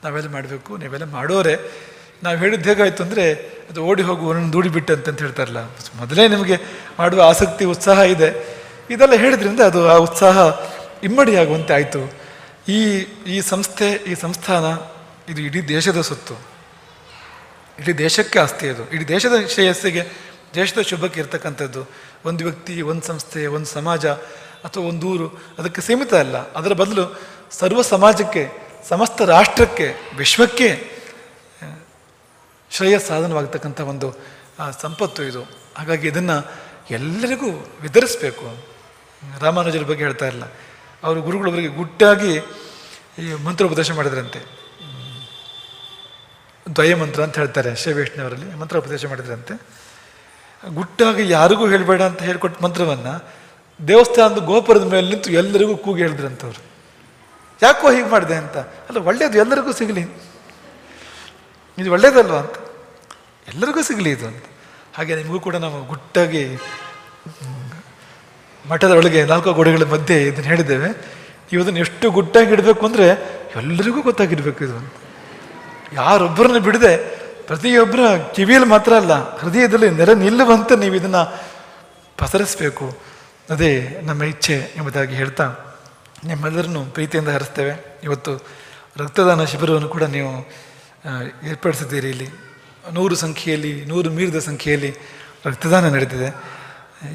ನಾವೆಲ್ಲ ಮಾಡಬೇಕು. ನೀವೆಲ್ಲ ಮಾಡೋರೆ. ನಾವು ಹೇಳಿದ್ದು ಹೇಗಾಯ್ತು ಅಂದರೆ ಅದು ಓಡಿ ಹೋಗುವವರನ್ನು ದೂಡಿಬಿಟ್ಟಂತಂತ ಹೇಳ್ತಾರಲ್ಲ. ಮೊದಲೇ ನಿಮಗೆ ಮಾಡುವ ಆಸಕ್ತಿ, ಉತ್ಸಾಹ ಇದೆ. ಇದೆಲ್ಲ ಹೇಳಿದ್ರಿಂದ ಅದು ಆ ಉತ್ಸಾಹ ಇಮ್ಮಡಿಯಾಗುವಂತೆ ಆಯಿತು. ಈ ಈ ಸಂಸ್ಥೆ, ಈ ಸಂಸ್ಥಾನ ಇದು ಇಡೀ ದೇಶದ ಸುತ್ತು. ಇಡೀ ದೇಶಕ್ಕೆ ಆಸ್ತಿ ಅದು. ಇಡೀ ದೇಶದ ಶ್ರೇಯಸ್ಸಿಗೆ, ದೇಶದ ಶುಭಕ್ಕೆ ಇರ್ತಕ್ಕಂಥದ್ದು. ಒಂದು ವ್ಯಕ್ತಿ, ಒಂದು ಸಂಸ್ಥೆ, ಒಂದು ಸಮಾಜ ಅಥವಾ ಒಂದು ಊರು, ಅದಕ್ಕೆ ಸೀಮಿತ ಅಲ್ಲ. ಅದರ ಬದಲು ಸರ್ವ ಸಮಾಜಕ್ಕೆ, ಸಮಸ್ತ ರಾಷ್ಟ್ರಕ್ಕೆ, ವಿಶ್ವಕ್ಕೆ ಶ್ರೇಯ ಸಾಧನವಾಗ್ತಕ್ಕಂಥ ಒಂದು ಸಂಪತ್ತು ಇದು. ಹಾಗಾಗಿ ಇದನ್ನು ಎಲ್ಲರಿಗೂ ವಿತರಿಸಬೇಕು. ರಾಮಾನುಜರ ಬಗ್ಗೆ ಹೇಳ್ತಾ ಇಲ್ಲ. ಅವರು ಗುರುಗಳವರಿಗೆ ಗುಟ್ಟಾಗಿ ಈ ಮಂತ್ರೋಪದೇಶ ಮಾಡಿದ್ರಂತೆ. ದ್ವಯ ಮಂತ್ರ ಅಂತ ಹೇಳ್ತಾರೆ ಶಿವವೈಷ್ಣವರಲ್ಲಿ ಮಂತ್ರೋಪದೇಶ ಮಾಡಿದ್ರಂತೆ. ಗುಟ್ಟಾಗಿ ಯಾರಿಗೂ ಹೇಳಬೇಡ ಅಂತ ಹೇಳ್ಕೊಟ್ಟ ಮಂತ್ರವನ್ನು ದೇವಸ್ಥಾನದ ಗೋಪುರದ ಮೇಲೆ ನಿಂತು ಎಲ್ಲರಿಗೂ ಕೂಗಿ ಹೇಳಿದ್ರಂತವ್ರು. ಯಾಕೋ ಹೀಗೆ ಮಾಡಿದೆ ಅಂತ? ಅಲ್ಲ, ಒಳ್ಳೇದು ಎಲ್ಲರಿಗೂ ಸಿಗಲಿ. ಇದು ಒಳ್ಳೇದಲ್ವ ಅಂತ? ಎಲ್ಲರಿಗೂ ಸಿಗಲಿ ಇದು ಅಂತ. ಹಾಗೆ ನಿಮಗೂ ಕೂಡ ನಾವು ಗುಟ್ಟಾಗಿ ಮಠದ ಒಳಗೆ ನಾಲ್ಕು ಗೋಡೆಗಳ ಮಧ್ಯೆ ಇದನ್ನು ಹೇಳಿದ್ದೇವೆ. ಇವದನ್ನು ಎಷ್ಟು ಗುಟ್ಟಾಗಿ ಇಡಬೇಕು ಅಂದರೆ ಎಲ್ಲರಿಗೂ ಗೊತ್ತಾಗಿರ್ಬೇಕು ಇದು. ಅಂತ ಯಾರೊಬ್ಬರನ್ನ ಬಿಡದೆ ಪ್ರತಿಯೊಬ್ಬರ ಕಿವಿಯಲ್ಲಿ ಮಾತ್ರ ಅಲ್ಲ, ಹೃದಯದಲ್ಲಿ ನೆರೆ ನಿಲ್ಲುವಂತೆ ನೀವು ಇದನ್ನು ಪಸರಿಸಬೇಕು. ಅದೇ ನಮ್ಮ ಇಚ್ಛೆ ಎಂಬುದಾಗಿ ಹೇಳ್ತಾ ನಿಮ್ಮೆಲ್ಲರನ್ನು ಪ್ರೀತಿಯಿಂದ ಹರಿಸ್ತೇವೆ. ಇವತ್ತು ರಕ್ತದಾನ ಶಿಬಿರವನ್ನು ಕೂಡ ನೀವು ಏರ್ಪಡಿಸಿದ್ದೀರಿ ಇಲ್ಲಿ. ನೂರು ಸಂಖ್ಯೆಯಲ್ಲಿ, ನೂರು ಮೀರಿದ ಸಂಖ್ಯೆಯಲ್ಲಿ ರಕ್ತದಾನ ನಡೆದಿದೆ.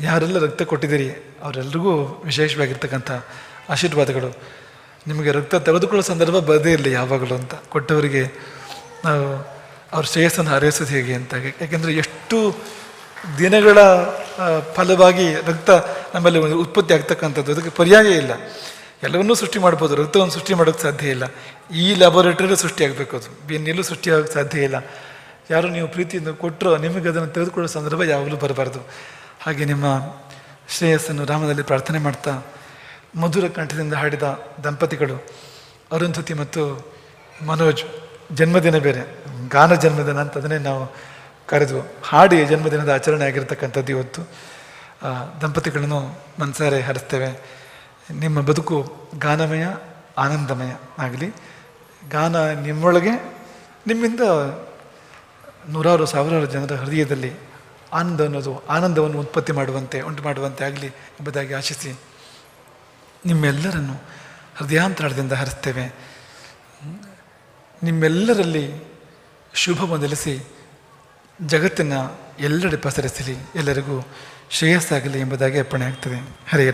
ಯಾರೆಲ್ಲ ರಕ್ತ ಕೊಟ್ಟಿದ್ದೀರಿ ಅವರೆಲ್ಲರಿಗೂ ವಿಶೇಷವಾಗಿರ್ತಕ್ಕಂಥ ಆಶೀರ್ವಾದಗಳು. ನಿಮಗೆ ರಕ್ತ ತೆಗೆದುಕೊಳ್ಳೋ ಸಂದರ್ಭ ಬರದೇ ಇರಲಿ ಯಾವಾಗಲೂ ಅಂತ. ಕೊಟ್ಟವರಿಗೆ ನಾವು ಅವ್ರ ಶ್ರೇಯಸ್ಸನ್ನು ಹಾರೈಸೋದು ಹೇಗೆ ಅಂತ. ಯಾಕೆಂದರೆ ಎಷ್ಟು ದಿನಗಳ ಫಲವಾಗಿ ರಕ್ತ ನಮ್ಮಲ್ಲಿ ಒಂದು ಉತ್ಪತ್ತಿ ಆಗ್ತಕ್ಕಂಥದ್ದು. ಅದಕ್ಕೆ ಪರ್ಯಾಯ ಇಲ್ಲ. ಎಲ್ಲವನ್ನೂ ಸೃಷ್ಟಿ ಮಾಡ್ಬೋದು. ರಕ್ತವನ್ನು ಸೃಷ್ಟಿ ಮಾಡೋಕ್ಕೆ ಸಾಧ್ಯ ಇಲ್ಲ. ಈ ಲ್ಯಾಬೊರೇಟರಿ ಸೃಷ್ಟಿ ಆಗಬೇಕು ಅದು. ಬೇನೆಲ್ಲೂ ಸೃಷ್ಟಿ ಆಗೋಕ್ಕೆ ಸಾಧ್ಯ ಇಲ್ಲ. ಯಾರು ನೀವು ಪ್ರೀತಿಯಿಂದ ಕೊಟ್ಟರೋ ನಿಮಗೆ ಅದನ್ನು ತೆಗೆದುಕೊಳ್ಳೋ ಸಂದರ್ಭ ಯಾವಾಗಲೂ ಬರಬಾರ್ದು. ಹಾಗೆ ನಿಮ್ಮ ಶ್ರೇಯಸ್ಸನ್ನು ರಾಮದಲ್ಲಿ ಪ್ರಾರ್ಥನೆ ಮಾಡ್ತಾ ಮಧುರ ಕಂಠದಿಂದ ಹಾಡಿದ ದಂಪತಿಗಳು ಅರುಂಧತಿ ಮತ್ತು ಮನೋಜ್, ಜನ್ಮದಿನ ಬೇರೆ, ಗಾನ ಜನ್ಮದಿನ ಅಂತ ಅದನ್ನೇ ನಾವು ಕರೆದು ಹಾಡಿ ಜನ್ಮದಿನದ ಆಚರಣೆ ಆಗಿರತಕ್ಕಂಥದ್ದು ಇವತ್ತು. ದಂಪತಿಗಳನ್ನು ಮನಸಾರೆ ಹರಿಸ್ತೇವೆ. ನಿಮ್ಮ ಬದುಕು ಗಾನಮಯ, ಆನಂದಮಯ ಆಗಲಿ. ಗಾನ ನಿಮ್ಮೊಳಗೆ, ನಿಮ್ಮಿಂದ ನೂರಾರು ಸಾವಿರಾರು ಜನರ ಹೃದಯದಲ್ಲಿ ಆನಂದ ಅನ್ನೋದು, ಆನಂದವನ್ನು ಉತ್ಪತ್ತಿ ಮಾಡುವಂತೆ, ಉಂಟು ಮಾಡುವಂತೆ ಆಗಲಿ ಎಂಬುದಾಗಿ ಆಶಿಸಿ ನಿಮ್ಮೆಲ್ಲರನ್ನು ಹೃದಯಾಂತರಾಳದಿಂದ ಹರಿಸ್ತೇವೆ. ನಿಮ್ಮೆಲ್ಲರಲ್ಲಿ ಶುಭ ನೆಲೆಸಿ ಜಗತ್ತಿನ ಎಲ್ಲೆಡೆ ಪಸರಿಸಲಿ. ಎಲ್ಲರಿಗೂ ಶ್ರೇಯಸ್ಸಾಗಲಿ ಎಂಬುದಾಗಿ ಅರ್ಪಣೆ ಆಗ್ತದೆ. ಹರೇ